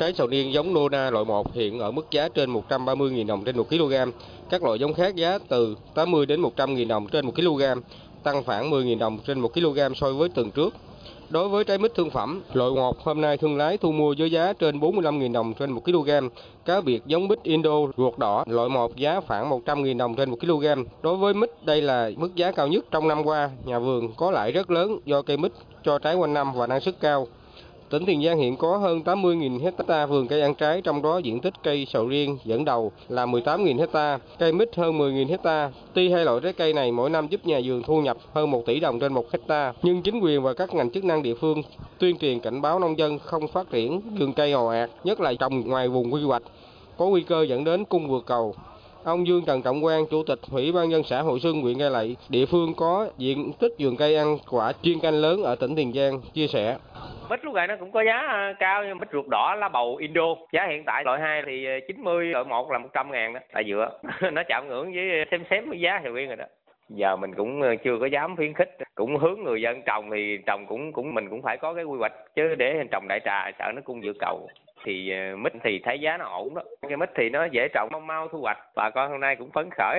Trái sầu riêng giống Nona loại 1 hiện ở mức giá trên 130.000 đồng trên 1 kg. Các loại giống khác giá từ 80 đến 100.000 đồng trên 1 kg, tăng khoảng 10.000 đồng trên 1 kg so với tuần trước. Đối với trái mít thương phẩm, loại 1 hôm nay thương lái thu mua với giá trên 45.000 đồng trên 1 kg. Cá biệt giống mít Indo ruột đỏ loại 1 giá khoảng 100.000 đồng trên 1 kg. Đối với mít đây là mức giá cao nhất trong năm qua. Nhà vườn có lãi rất lớn do cây mít cho trái quanh năm và năng suất cao. Tỉnh Tiền Giang hiện có hơn 80.000 hecta vườn cây ăn trái, trong đó diện tích cây sầu riêng dẫn đầu là 18.000 hecta, cây mít hơn 10.000 hecta. Tuy hai loại trái cây này mỗi năm giúp nhà vườn thu nhập hơn 1 tỷ đồng trên một hecta, nhưng chính quyền và các ngành chức năng địa phương tuyên truyền cảnh báo nông dân không phát triển vườn cây ồ ạt, nhất là trồng ngoài vùng quy hoạch, có nguy cơ dẫn đến cung vượt cầu. Ông Dương Trần Trọng Quang, Chủ tịch Ủy ban nhân xã Hội Xuân, huyện Cai Lậy, địa phương có diện tích vườn cây ăn quả chuyên canh lớn ở tỉnh Tiền Giang, chia sẻ. Mít lúc này nó cũng có giá à, cao nhưng mít ruột đỏ lá bầu Indo. Giá hiện tại loại 2 thì à, 90, loại 1 là 100 ngàn đó, tại dựa. Nó chạm ngưỡng với xem xém với giá sầu riêng rồi đó. Giờ mình cũng à, chưa có dám khuyến khích. Cũng hướng người dân trồng thì trồng cũng cũng mình cũng phải có cái quy hoạch chứ để trồng đại trà sợ nó cung dự cầu. Thì mít thì thấy giá nó ổn đó. Cái mít thì nó dễ trồng mau mau thu hoạch. Bà con hôm nay cũng phấn khởi.